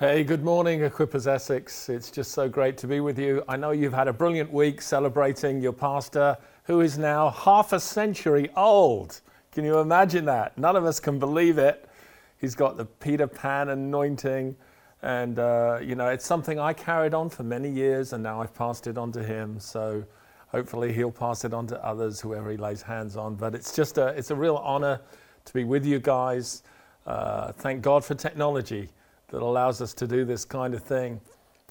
Hey, good morning, Equippers Essex. It's just so great to be with you. I know you've had a brilliant week celebrating your pastor, who is now half a century old. Can you imagine that? None of us can believe it. He's got the Peter Pan anointing, and uh, you know it's something I carried on for many years, and now I've passed it on to him. So hopefully he'll pass it on to others, whoever he lays hands on. But it's just a it's a real honor to be with you guys. Uh, thank God for technology that allows us to do this kind of thing.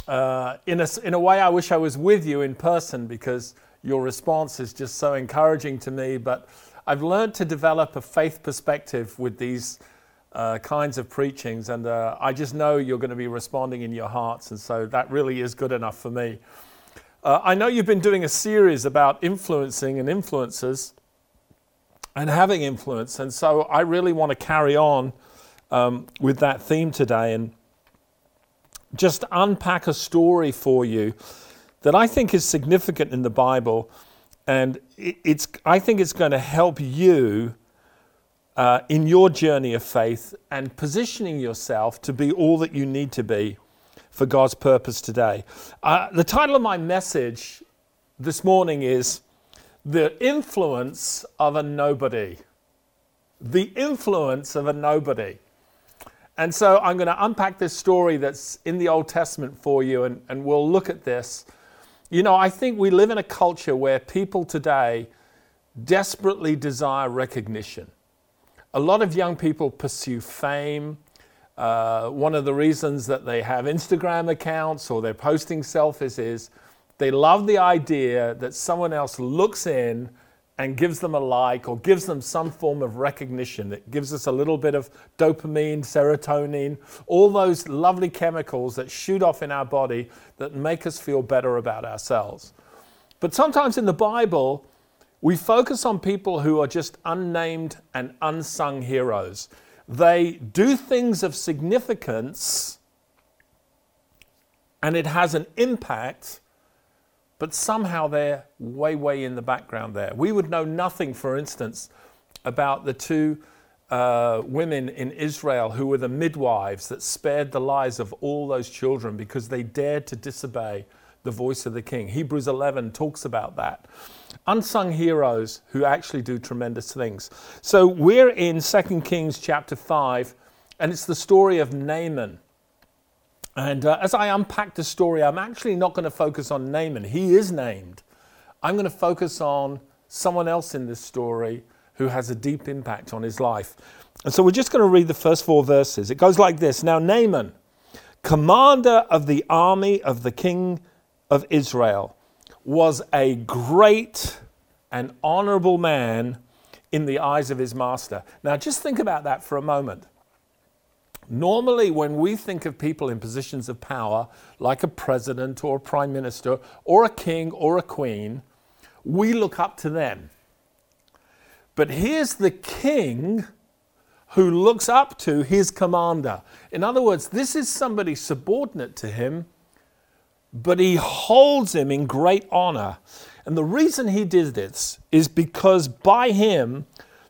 Uh, in, a, in a way, I wish I was with you in person because your response is just so encouraging to me. But I've learned to develop a faith perspective with these uh, kinds of preachings, and uh, I just know you're going to be responding in your hearts, and so that really is good enough for me. Uh, I know you've been doing a series about influencing and influencers and having influence, and so I really want to carry on um, with that theme today and just unpack a story for you that I think is significant in the Bible, and it's I think it's going to help you uh, in your journey of faith and positioning yourself to be all that you need to be for God's purpose today. Uh, the title of my message this morning is "The Influence of a Nobody." The influence of a nobody. And so I'm going to unpack this story that's in the Old Testament for you, and, and we'll look at this. You know, I think we live in a culture where people today desperately desire recognition. A lot of young people pursue fame. Uh, one of the reasons that they have Instagram accounts or they're posting selfies is they love the idea that someone else looks in and gives them a like or gives them some form of recognition. It gives us a little bit of dopamine, serotonin, all those lovely chemicals that shoot off in our body that make us feel better about ourselves. But sometimes in the Bible, we focus on people who are just unnamed and unsung heroes. They do things of significance and it has an impact but somehow they're way, way in the background there. We would know nothing, for instance, about the two uh, women in Israel who were the midwives that spared the lives of all those children because they dared to disobey the voice of the king. Hebrews 11 talks about that. Unsung heroes who actually do tremendous things. So we're in 2 Kings chapter 5, and it's the story of Naaman. And uh, as I unpack the story, I'm actually not going to focus on Naaman. He is named. I'm going to focus on someone else in this story who has a deep impact on his life. And so we're just going to read the first four verses. It goes like this Now, Naaman, commander of the army of the king of Israel, was a great and honorable man in the eyes of his master. Now, just think about that for a moment. Normally, when we think of people in positions of power, like a president or a prime minister or a king or a queen, we look up to them. But here's the king who looks up to his commander. In other words, this is somebody subordinate to him, but he holds him in great honor. And the reason he did this is because by him,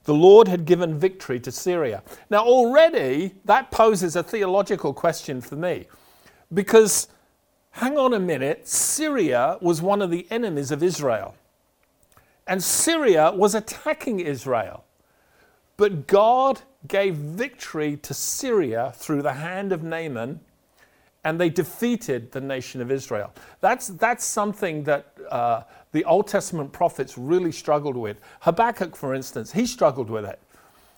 the Lord had given victory to Syria. Now, already that poses a theological question for me because, hang on a minute, Syria was one of the enemies of Israel. And Syria was attacking Israel. But God gave victory to Syria through the hand of Naaman, and they defeated the nation of Israel. That's, that's something that uh, the Old Testament prophets really struggled with. Habakkuk, for instance, he struggled with it.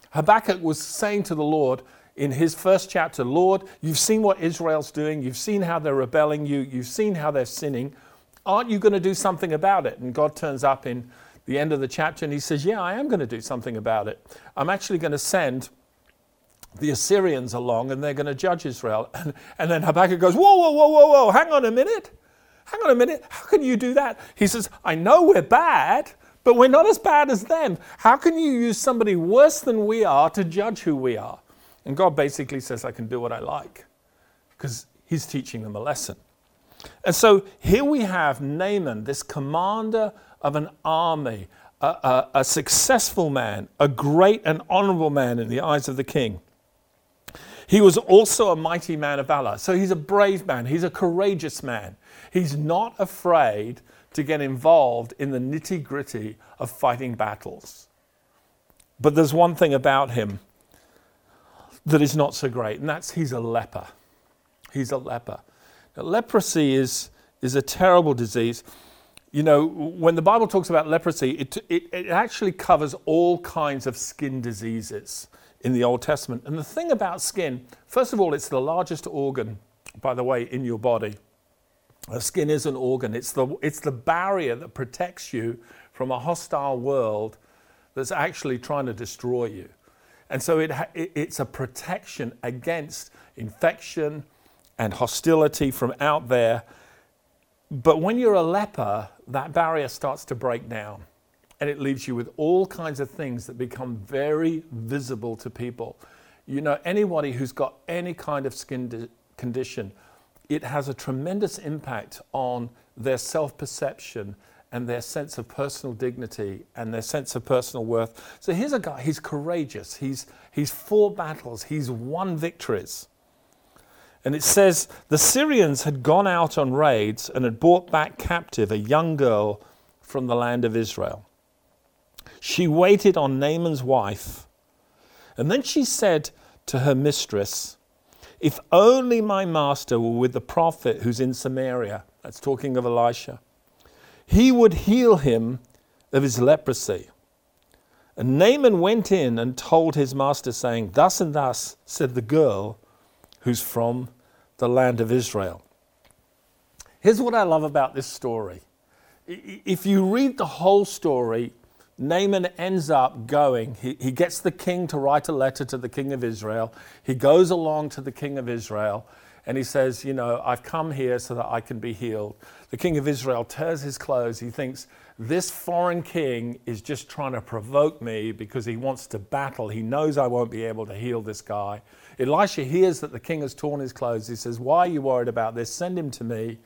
Habakkuk was saying to the Lord in his first chapter, Lord, you've seen what Israel's doing, you've seen how they're rebelling you, you've seen how they're sinning. Aren't you going to do something about it? And God turns up in the end of the chapter and he says, Yeah, I am going to do something about it. I'm actually going to send the Assyrians along and they're going to judge Israel. And, and then Habakkuk goes, Whoa, whoa, whoa, whoa, whoa, hang on a minute hang on a minute, how can you do that? He says, I know we're bad, but we're not as bad as them. How can you use somebody worse than we are to judge who we are? And God basically says, I can do what I like because he's teaching them a lesson. And so here we have Naaman, this commander of an army, a, a, a, successful man, a great and honorable man in the eyes of the king. He was also a mighty man of valor. So he's a brave man, he's a courageous man. He's not afraid to get involved in the nitty gritty of fighting battles. But there's one thing about him that is not so great, and that's he's a leper. He's a leper. Now, leprosy is, is a terrible disease. You know, when the Bible talks about leprosy, it, it, it actually covers all kinds of skin diseases in the Old Testament. And the thing about skin, first of all, it's the largest organ, by the way, in your body. The skin is an organ, it's the, it's the barrier that protects you from a hostile world that's actually trying to destroy you. And so it, it, it's a protection against infection and hostility from out there. But when you're a leper, that barrier starts to break down and it leaves you with all kinds of things that become very visible to people. You know, anybody who's got any kind of skin di- condition, it has a tremendous impact on their self perception and their sense of personal dignity and their sense of personal worth. So here's a guy, he's courageous, he's, he's fought battles, he's won victories. And it says the Syrians had gone out on raids and had brought back captive a young girl from the land of Israel. She waited on Naaman's wife, and then she said to her mistress, If only my master were with the prophet who's in Samaria, that's talking of Elisha, he would heal him of his leprosy. And Naaman went in and told his master, saying, Thus and thus said the girl who's from the land of Israel. Here's what I love about this story. If you read the whole story, Naaman ends up going, he, he gets the king to write a letter to the king of Israel. He goes along to the king of Israel and he says, You know, I've come here so that I can be healed. The king of Israel tears his clothes. He thinks, This foreign king is just trying to provoke me because he wants to battle. He knows I won't be able to heal this guy. Elisha hears that the king has torn his clothes. He says, Why are you worried about this? Send him to me.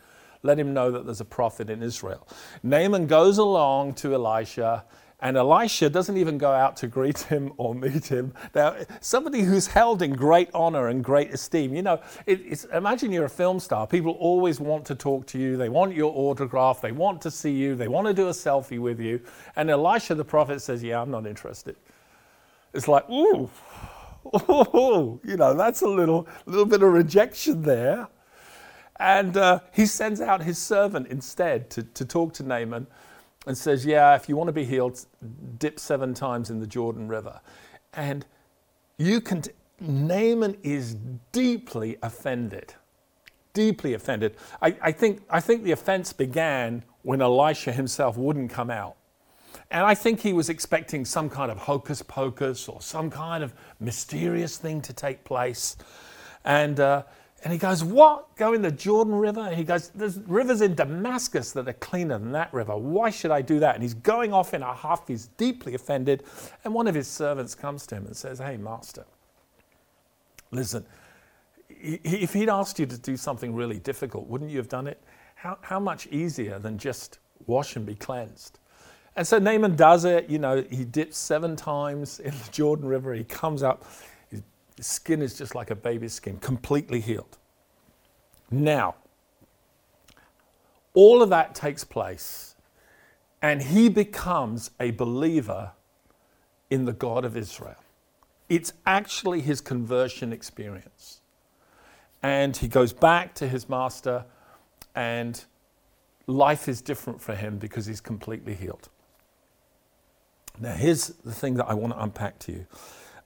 Let him know that there's a prophet in Israel. Naaman goes along to Elisha and Elisha doesn't even go out to greet him or meet him. Now, somebody who's held in great honor and great esteem, you know, it, imagine you're a film star. People always want to talk to you. They want your autograph. They want to see you. They want to do a selfie with you. And Elisha the prophet says, Yeah, I'm not interested. It's like, ooh, ooh you know, that's a little, little bit of rejection there. And uh, he sends out his servant instead to, to talk to Naaman and says, Yeah, if you want to be healed, dip seven times in the Jordan River. And you can, t- Naaman is deeply offended. Deeply offended. I, I, think, I think the offense began when Elisha himself wouldn't come out. And I think he was expecting some kind of hocus pocus or some kind of mysterious thing to take place. And uh, and he goes, What? Go in the Jordan River? He goes, There's rivers in Damascus that are cleaner than that river. Why should I do that? And he's going off in a huff. He's deeply offended. And one of his servants comes to him and says, Hey, master, listen, if he'd asked you to do something really difficult, wouldn't you have done it? How, how much easier than just wash and be cleansed? And so Naaman does it. You know, he dips seven times in the Jordan River. He comes up his skin is just like a baby's skin, completely healed. Now, all of that takes place, and he becomes a believer in the God of Israel. It's actually his conversion experience. And he goes back to his master, and life is different for him because he's completely healed. Now, here's the thing that I want to unpack to you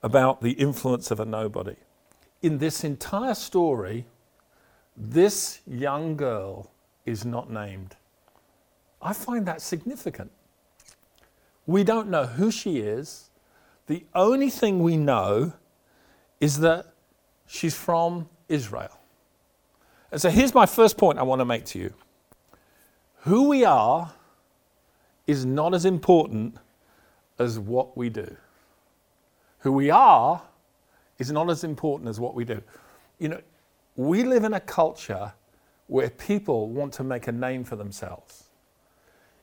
about the influence of a nobody. In this entire story, this young girl is not named. I find that significant. We don't know who she is. The only thing we know is that she's from Israel. And so here's my first point I want to make to you who we are is not as important as what we do. Who we are is not as important as what we do. You know, we live in a culture where people want to make a name for themselves.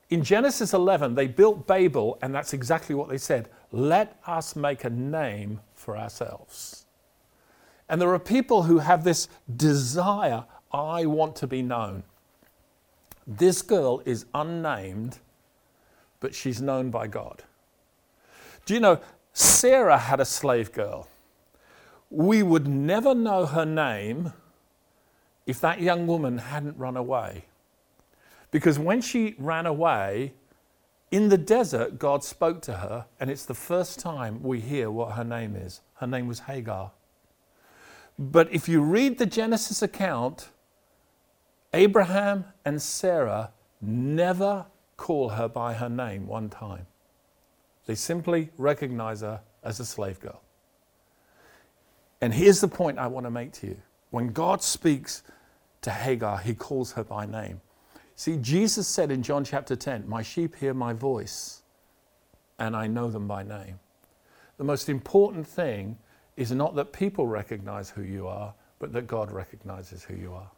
In Genesis 11, they built Babel, and that's exactly what they said let us make a name for ourselves. And there are people who have this desire I want to be known. This girl is unnamed, but she's known by God. Do you know, Sarah had a slave girl. We would never know her name if that young woman hadn't run away. Because when she ran away, in the desert, God spoke to her, and it's the first time we hear what her name is. Her name was Hagar. But if you read the Genesis account, Abraham and Sarah never call her by her name one time. They simply recognize her as a slave girl. And here's the point I want to make to you. When God speaks to Hagar, he calls her by name. See, Jesus said in John chapter 10, My sheep hear my voice, and I know them by name. The most important thing is not that people recognize who you are, but that God recognizes who you are.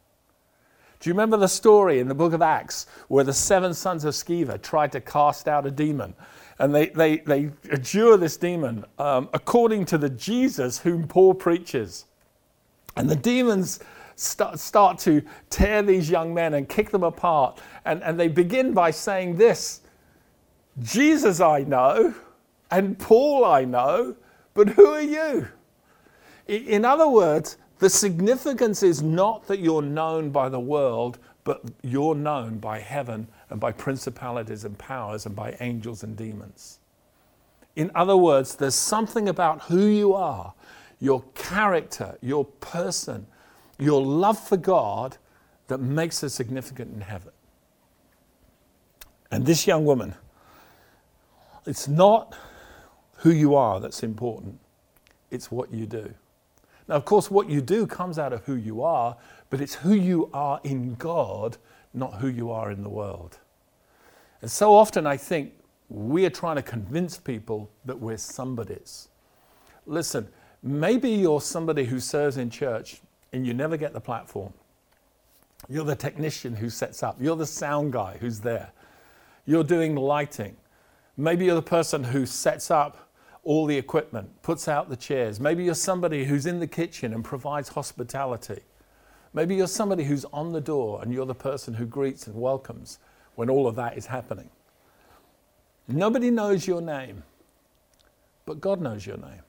Do you remember the story in the book of Acts where the seven sons of Sceva tried to cast out a demon? And they, they, they adjure this demon um, according to the Jesus whom Paul preaches. And the demons start, start to tear these young men and kick them apart. And, and they begin by saying this Jesus I know, and Paul I know, but who are you? In other words, the significance is not that you're known by the world, but you're known by heaven and by principalities and powers and by angels and demons. In other words, there's something about who you are, your character, your person, your love for God that makes us significant in heaven. And this young woman, it's not who you are that's important, it's what you do. Now, of course, what you do comes out of who you are, but it's who you are in God, not who you are in the world. And so often I think we are trying to convince people that we're somebody's. Listen, maybe you're somebody who serves in church and you never get the platform. You're the technician who sets up, you're the sound guy who's there, you're doing lighting. Maybe you're the person who sets up all the equipment, puts out the chairs. Maybe you're somebody who's in the kitchen and provides hospitality. Maybe you're somebody who's on the door and you're the person who greets and welcomes when all of that is happening. Nobody knows your name, but God knows your name.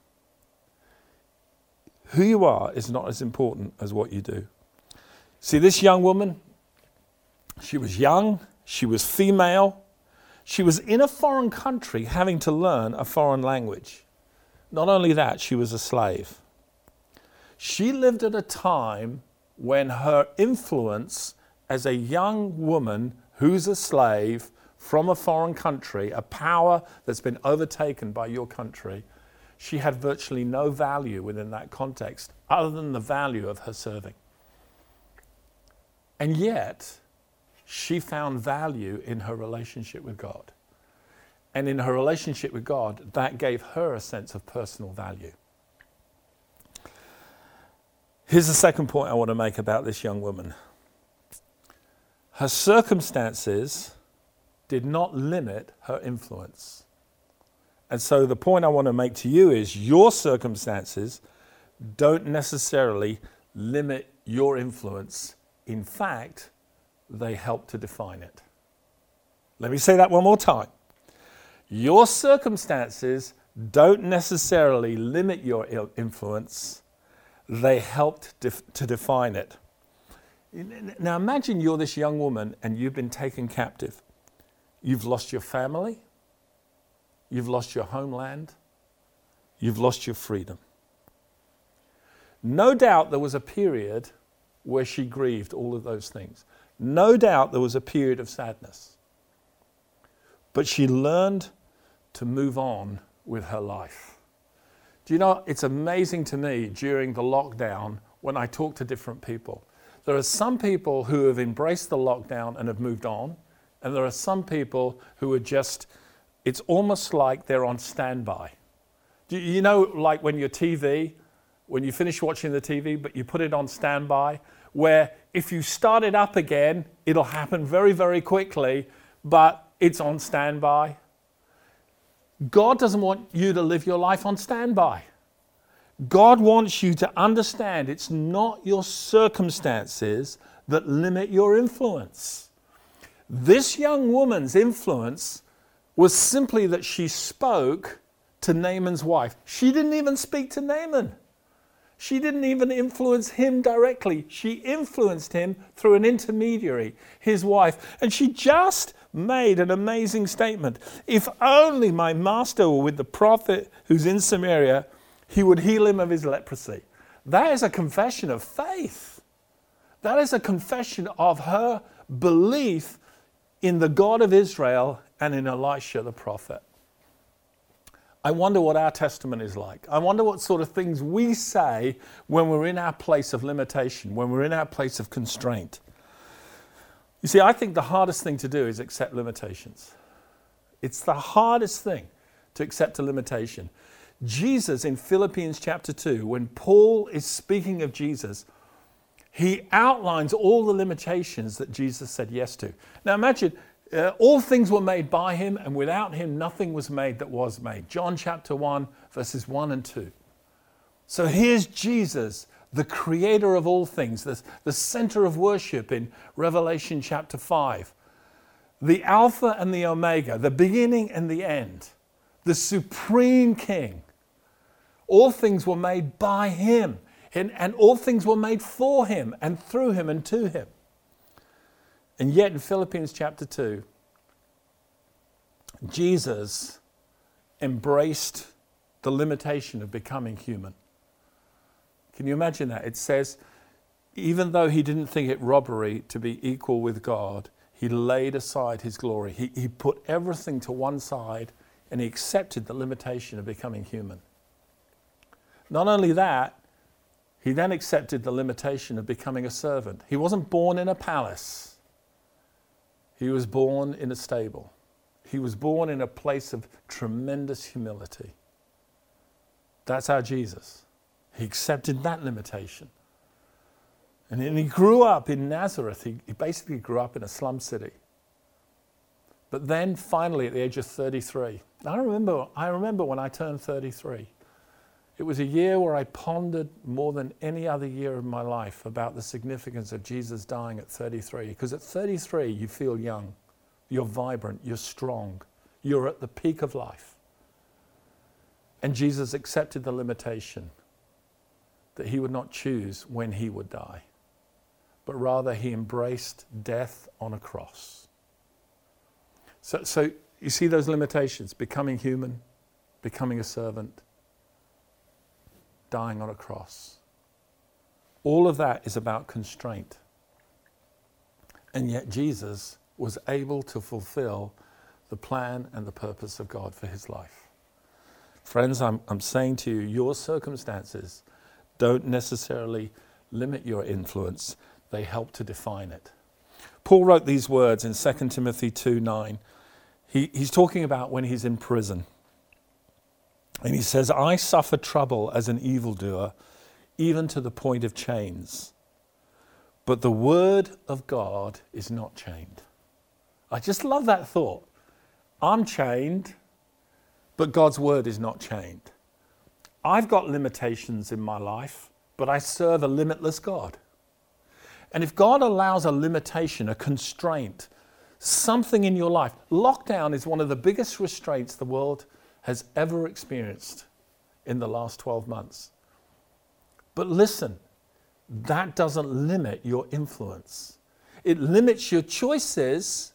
Who you are is not as important as what you do. See, this young woman, she was young, she was female, she was in a foreign country having to learn a foreign language. Not only that, she was a slave. She lived at a time when her influence as a young woman who's a slave from a foreign country, a power that's been overtaken by your country, she had virtually no value within that context other than the value of her serving. And yet, she found value in her relationship with God. And in her relationship with God, that gave her a sense of personal value. Here's the second point I want to make about this young woman her circumstances did not limit her influence. And so the point I want to make to you is your circumstances don't necessarily limit your influence. In fact, they help to define it. Let me say that one more time. Your circumstances don't necessarily limit your influence, they helped def- to define it. Now imagine you're this young woman and you've been taken captive. You've lost your family, you've lost your homeland, you've lost your freedom. No doubt there was a period where she grieved all of those things. No doubt there was a period of sadness. But she learned to move on with her life. Do you know, it's amazing to me during the lockdown when I talk to different people. There are some people who have embraced the lockdown and have moved on, and there are some people who are just, it's almost like they're on standby. Do you know, like when your TV, when you finish watching the TV, but you put it on standby, where if you start it up again, it'll happen very, very quickly, but it's on standby. God doesn't want you to live your life on standby. God wants you to understand it's not your circumstances that limit your influence. This young woman's influence was simply that she spoke to Naaman's wife. She didn't even speak to Naaman. She didn't even influence him directly. She influenced him through an intermediary, his wife. And she just made an amazing statement. If only my master were with the prophet who's in Samaria, he would heal him of his leprosy. That is a confession of faith. That is a confession of her belief in the God of Israel and in Elisha the prophet. I wonder what our testament is like. I wonder what sort of things we say when we're in our place of limitation, when we're in our place of constraint. You see, I think the hardest thing to do is accept limitations. It's the hardest thing to accept a limitation. Jesus in Philippians chapter 2, when Paul is speaking of Jesus, he outlines all the limitations that Jesus said yes to. Now imagine uh, all things were made by him, and without him, nothing was made that was made. John chapter 1, verses 1 and 2. So here's Jesus, the creator of all things, the, the center of worship in Revelation chapter 5, the Alpha and the Omega, the beginning and the end, the supreme King. All things were made by him, and, and all things were made for him, and through him, and to him. And yet, in Philippians chapter 2, Jesus embraced the limitation of becoming human. Can you imagine that? It says, even though he didn't think it robbery to be equal with God, he laid aside his glory. He, he put everything to one side and he accepted the limitation of becoming human. Not only that, he then accepted the limitation of becoming a servant. He wasn't born in a palace. He was born in a stable. He was born in a place of tremendous humility. That's our Jesus. He accepted that limitation. And then he grew up in Nazareth. He, he basically grew up in a slum city. But then finally, at the age of 33, I remember, I remember when I turned 33. It was a year where I pondered more than any other year of my life about the significance of Jesus dying at 33. Because at 33, you feel young, you're vibrant, you're strong, you're at the peak of life. And Jesus accepted the limitation that he would not choose when he would die, but rather he embraced death on a cross. So, so you see those limitations becoming human, becoming a servant dying on a cross. All of that is about constraint. And yet Jesus was able to fulfill the plan and the purpose of God for his life. Friends, I'm, I'm saying to you, your circumstances don't necessarily limit your influence, they help to define it. Paul wrote these words in 2 Timothy 2 9. He, he's talking about when he's in prison. And he says, I suffer trouble as an evildoer, even to the point of chains. But the word of God is not chained. I just love that thought. I'm chained, but God's word is not chained. I've got limitations in my life, but I serve a limitless God. And if God allows a limitation, a constraint, something in your life, lockdown is one of the biggest restraints the world has ever experienced in the last 12 months. But listen, that doesn't limit your influence. It limits your choices,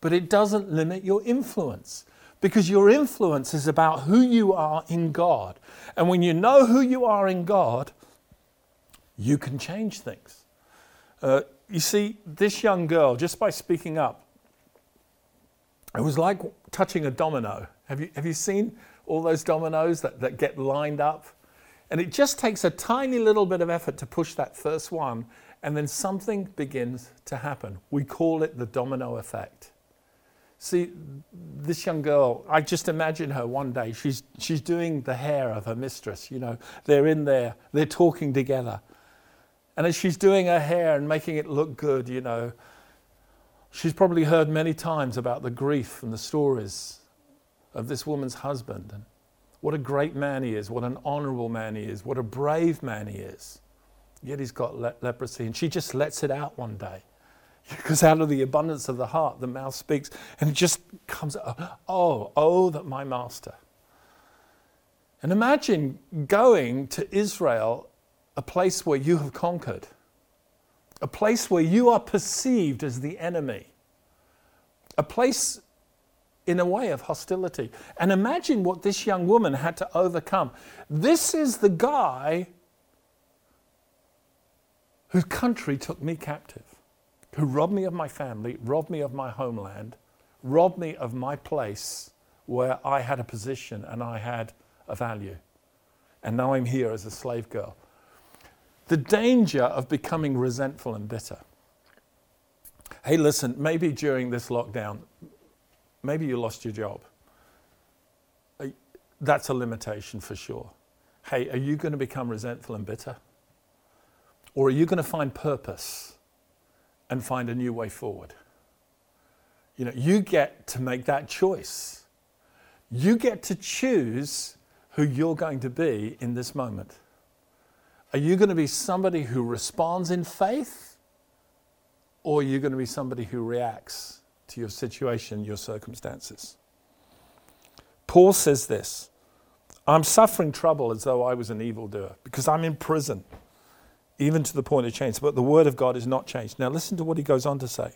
but it doesn't limit your influence. Because your influence is about who you are in God. And when you know who you are in God, you can change things. Uh, you see, this young girl, just by speaking up, it was like touching a domino. Have you, have you seen all those dominoes that, that get lined up? And it just takes a tiny little bit of effort to push that first one, and then something begins to happen. We call it the domino effect. See, this young girl, I just imagine her one day. She's, she's doing the hair of her mistress. You know, they're in there, they're talking together. And as she's doing her hair and making it look good, you know, She's probably heard many times about the grief and the stories of this woman's husband and what a great man he is, what an honorable man he is, what a brave man he is. Yet he's got le- leprosy. And she just lets it out one day. Because out of the abundance of the heart, the mouth speaks. And it just comes, oh, oh, that my master. And imagine going to Israel, a place where you have conquered, a place where you are perceived as the enemy, a place in a way of hostility. And imagine what this young woman had to overcome. This is the guy whose country took me captive, who robbed me of my family, robbed me of my homeland, robbed me of my place where I had a position and I had a value. And now I'm here as a slave girl. The danger of becoming resentful and bitter. Hey, listen, maybe during this lockdown, maybe you lost your job. That's a limitation for sure. Hey, are you going to become resentful and bitter? Or are you going to find purpose and find a new way forward? You know, you get to make that choice. You get to choose who you're going to be in this moment. Are you going to be somebody who responds in faith? Or are you going to be somebody who reacts to your situation, your circumstances? Paul says this I'm suffering trouble as though I was an evildoer because I'm in prison even to the point of change. But the word of God is not changed. Now, listen to what he goes on to say.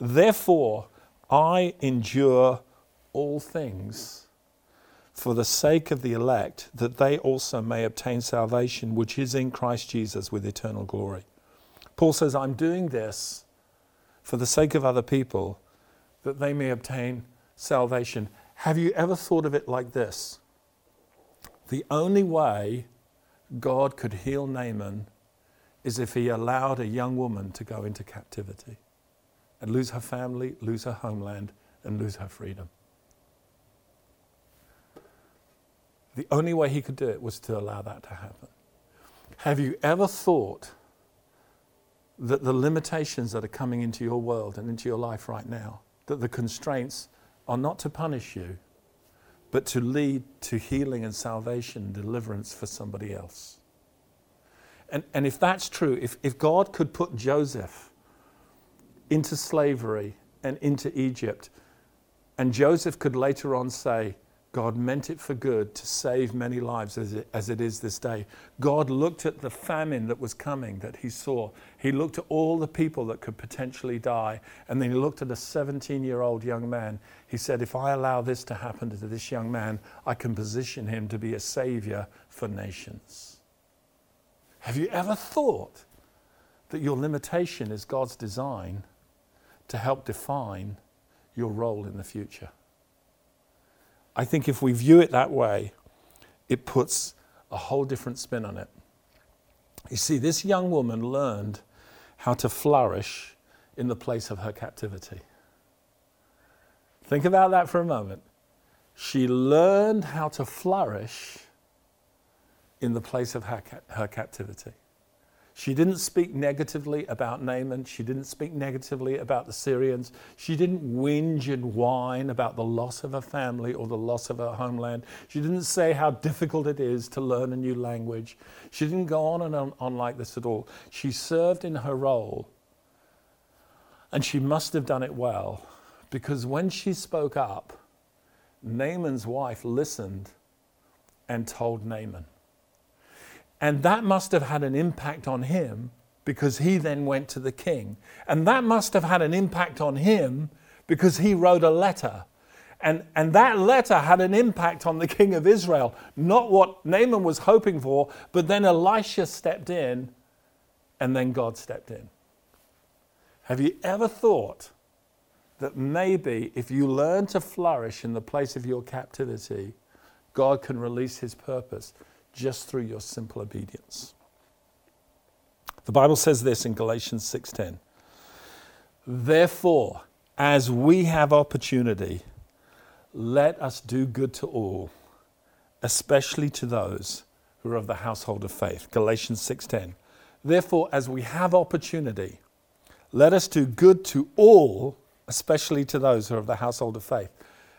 Therefore, I endure all things for the sake of the elect, that they also may obtain salvation, which is in Christ Jesus with eternal glory. Paul says, I'm doing this for the sake of other people, that they may obtain salvation. Have you ever thought of it like this? The only way God could heal Naaman is if he allowed a young woman to go into captivity and lose her family, lose her homeland, and lose her freedom. The only way he could do it was to allow that to happen. Have you ever thought that the limitations that are coming into your world and into your life right now, that the constraints are not to punish you, but to lead to healing and salvation deliverance for somebody else? And, and if that's true, if, if God could put Joseph into slavery and into Egypt, and Joseph could later on say, God meant it for good to save many lives as it, as it is this day. God looked at the famine that was coming that he saw. He looked at all the people that could potentially die. And then he looked at a 17 year old young man. He said, If I allow this to happen to this young man, I can position him to be a savior for nations. Have you ever thought that your limitation is God's design to help define your role in the future? I think if we view it that way, it puts a whole different spin on it. You see, this young woman learned how to flourish in the place of her captivity. Think about that for a moment. She learned how to flourish in the place of her, her captivity. She didn't speak negatively about Naaman. She didn't speak negatively about the Syrians. She didn't whinge and whine about the loss of her family or the loss of her homeland. She didn't say how difficult it is to learn a new language. She didn't go on and on, on like this at all. She served in her role, and she must have done it well because when she spoke up, Naaman's wife listened and told Naaman. And that must have had an impact on him because he then went to the king. And that must have had an impact on him because he wrote a letter. And, and that letter had an impact on the king of Israel. Not what Naaman was hoping for, but then Elisha stepped in and then God stepped in. Have you ever thought that maybe if you learn to flourish in the place of your captivity, God can release his purpose? Just through your simple obedience. The Bible says this in Galatians 6:10. Therefore, as we have opportunity, let us do good to all, especially to those who are of the household of faith. Galatians 6:10. Therefore, as we have opportunity, let us do good to all, especially to those who are of the household of faith.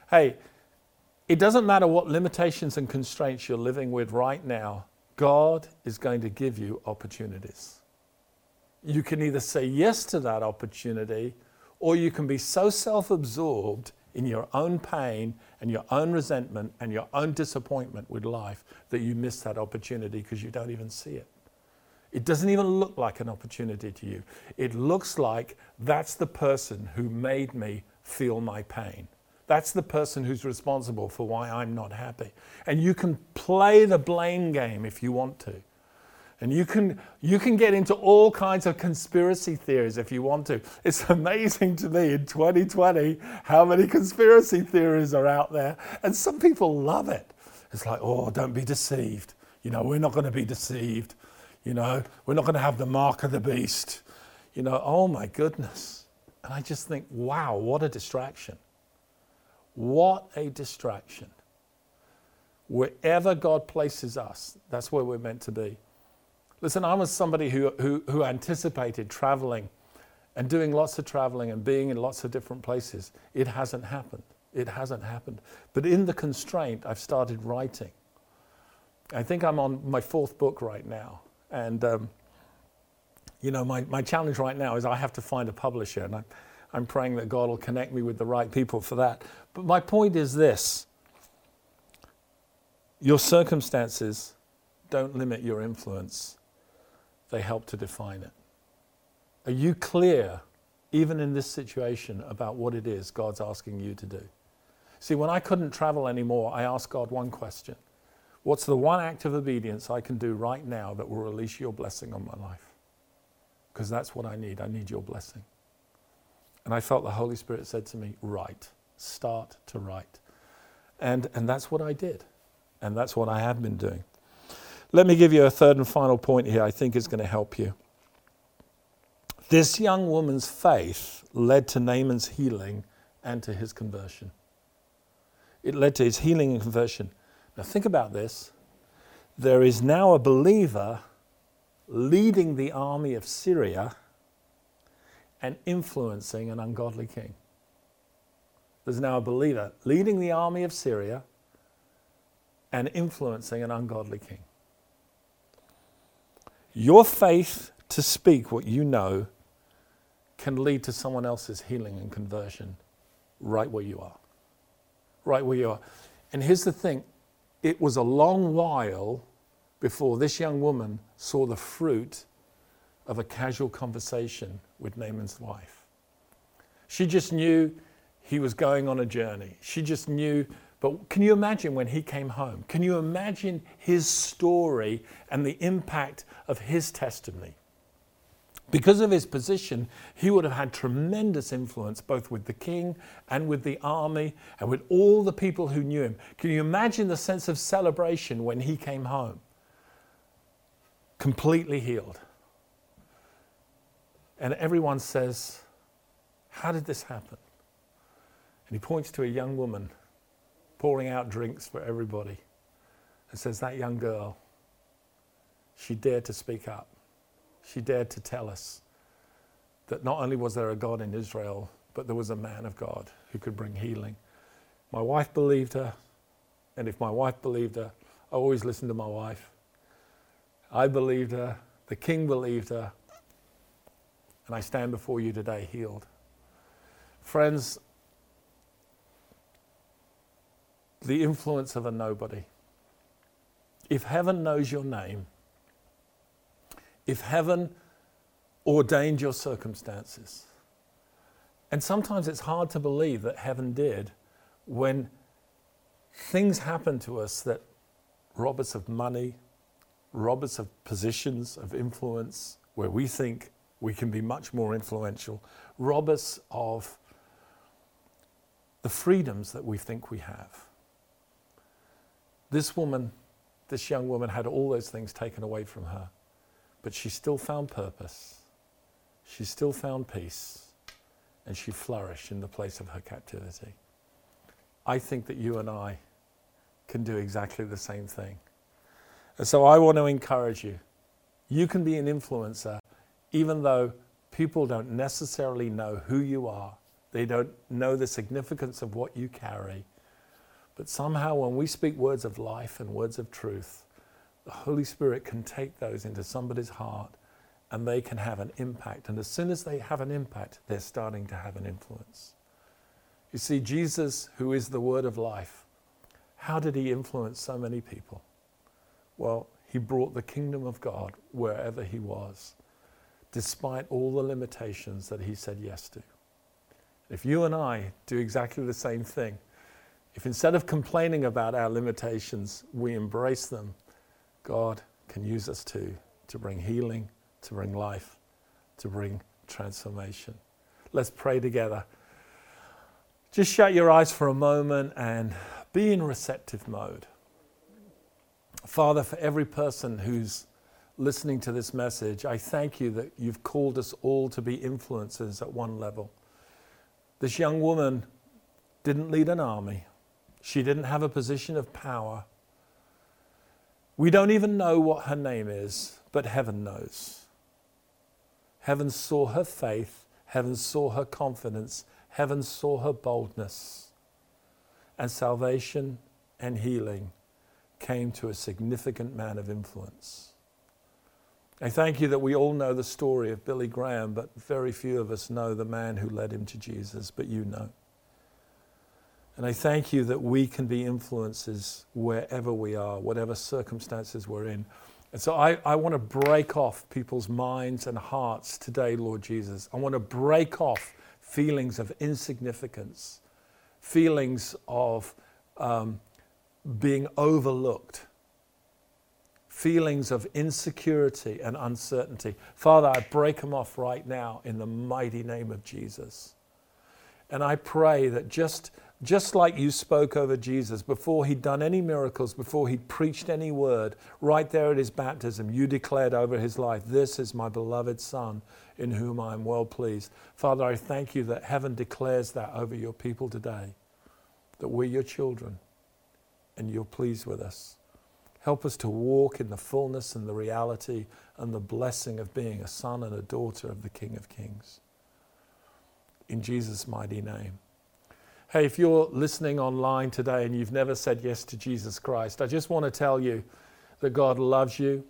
Hey, It doesn't matter what limitations and constraints you're living with right now, God is going to give you opportunities. You can either say yes to that opportunity or you can be so self absorbed in your own pain and your own resentment and your own disappointment with life that you miss that opportunity because you don't even see it. It doesn't even look like an opportunity to you. It looks like that's the person who made me feel my pain. That's the person who's responsible for why I'm not happy. And you can play the blame game if you want to. And you can, you can get into all kinds of conspiracy theories if you want to. It's amazing to me in 2020 how many conspiracy theories are out there. And some people love it. It's like, oh, don't be deceived. You know, we're not going to be deceived. You know, we're not going to have the mark of the beast. You know, oh my goodness. And I just think, wow, what a distraction. What a distraction. Wherever God places us, that's where we're meant to be. Listen, I was somebody who, who, who anticipated traveling and doing lots of traveling and being in lots of different places. It hasn't happened. It hasn't happened. But in the constraint, I've started writing. I think I'm on my fourth book right now. And, um, you know, my, my challenge right now is I have to find a publisher. And I'm, I'm praying that God will connect me with the right people for that. But my point is this your circumstances don't limit your influence they help to define it. Are you clear, even in this situation, about what it is God's asking you to do? See, when I couldn't travel anymore, I asked God one question What's the one act of obedience I can do right now that will release your blessing on my life? Because that's what I need. I need your blessing. And I felt the Holy Spirit said to me, Write. Start to write. And, and that's what I did. And that's what I have been doing. Let me give you a third and final point here I think is going to help you. This young woman's faith led to Naaman's healing and to his conversion. It led to his healing and conversion. Now, think about this. There is now a believer leading the army of Syria and influencing an ungodly king. There's now a believer leading the army of Syria and influencing an ungodly king. Your faith to speak what you know can lead to someone else's healing and conversion right where you are. Right where you are. And here's the thing it was a long while before this young woman saw the fruit of a casual conversation with Naaman's wife. She just knew he was going on a journey. She just knew but can you imagine when he came home? Can you imagine his story and the impact of his testimony? Because of his position, he would have had tremendous influence both with the king and with the army and with all the people who knew him. Can you imagine the sense of celebration when he came home? Completely healed. And everyone says, How did this happen? And he points to a young woman pouring out drinks for everybody. And says, That young girl, she dared to speak up. She dared to tell us that not only was there a God in Israel, but there was a man of God who could bring healing. My wife believed her, and if my wife believed her, I always listened to my wife. I believed her, the king believed her, and I stand before you today healed. Friends, the influence of a nobody. If heaven knows your name, if heaven ordained your circumstances, and sometimes it's hard to believe that heaven did when things happen to us that rob us of money, rob us of positions of influence where we think we can be much more influential, rob us of the freedoms that we think we have. This woman, this young woman, had all those things taken away from her, but she still found purpose. She still found peace, and she flourished in the place of her captivity. I think that you and I can do exactly the same thing. And so I want to encourage you. You can be an influencer even though people don't necessarily know who you are, they don't know the significance of what you carry But somehow, when we speak words of life and words of truth, the Holy Spirit can take those into somebody's heart and they can have an impact. And as soon as they have an impact, they're starting to have an influence. You see, Jesus, who is the word of life, how did he influence so many people? Well, he brought the kingdom of God wherever he was, despite all the limitations that he said yes to. If you and I do exactly the same thing, if instead of complaining about our limitations, we embrace them, God can use us too to bring healing, to bring life, to bring transformation. Let's pray together. Just shut your eyes for a moment and be in receptive mode. Father, for every person who's listening to this message, I thank you that you've called us all to be influencers at one level. This young woman didn't lead an army, she didn't have a position of power. We don't even know what her name is, but heaven knows. Heaven saw her faith, heaven saw her confidence, heaven saw her boldness. And salvation and healing came to a significant man of influence. I thank you that we all know the story of Billy Graham, but very few of us know the man who led him to Jesus, but you know. And I thank you that we can be influences wherever we are, whatever circumstances we're in. And so I, I want to break off people's minds and hearts today, Lord Jesus. I want to break off feelings of insignificance, feelings of um, being overlooked, feelings of insecurity and uncertainty. Father, I break them off right now in the mighty name of Jesus. And I pray that just just like you spoke over Jesus before he'd done any miracles, before he'd preached any word, right there at his baptism, you declared over his life, This is my beloved Son in whom I am well pleased. Father, I thank you that heaven declares that over your people today, that we're your children and you're pleased with us. Help us to walk in the fullness and the reality and the blessing of being a son and a daughter of the King of Kings. In Jesus' mighty name. Hey, if you're listening online today and you've never said yes to Jesus Christ, I just want to tell you that God loves you,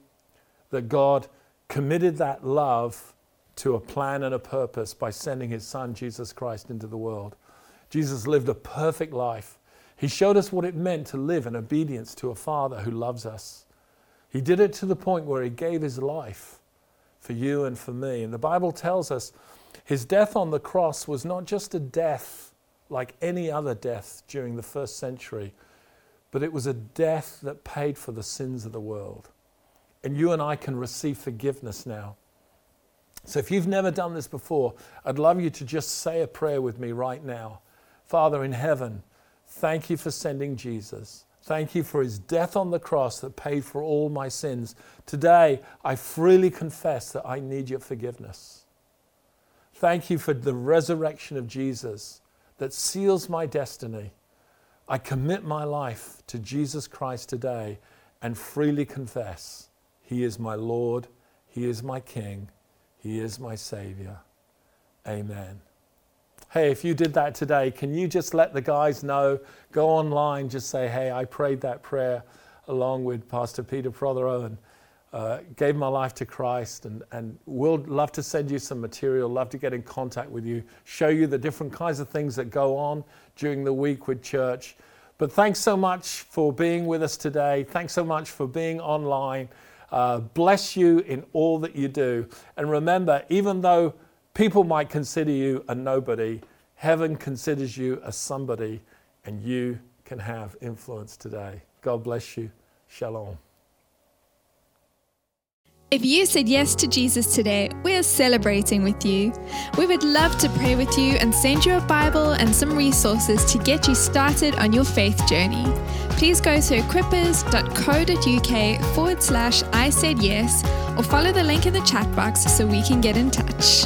that God committed that love to a plan and a purpose by sending his son, Jesus Christ, into the world. Jesus lived a perfect life. He showed us what it meant to live in obedience to a Father who loves us. He did it to the point where he gave his life for you and for me. And the Bible tells us his death on the cross was not just a death like any other death during the first century, but it was a death that paid for the sins of the world. And you and I can receive forgiveness now. So if you've never done this before, I'd love you to just say a prayer with me right now. Father in heaven, thank you for sending Jesus. Thank you for his death on the cross that paid for all my sins. Today, I freely confess that I need your forgiveness. Thank you for the resurrection of Jesus that seals my destiny. I commit my life to Jesus Christ today and freely confess He is my Lord, He is my King, He is my Savior. Amen. Hey, if you did that today, can you just let the guys know? Go online, just say, hey, I prayed that prayer along with Pastor Peter Prothero and uh, gave my life to Christ, and, and we'll love to send you some material, love to get in contact with you, show you the different kinds of things that go on during the week with church. But thanks so much for being with us today. Thanks so much for being online. Uh, bless you in all that you do. And remember, even though people might consider you a nobody, heaven considers you a somebody, and you can have influence today. God bless you. Shalom. If you said yes to Jesus today, we are celebrating with you. We would love to pray with you and send you a Bible and some resources to get you started on your faith journey. Please go to equippers.co.uk forward slash I said yes or follow the link in the chat box so we can get in touch.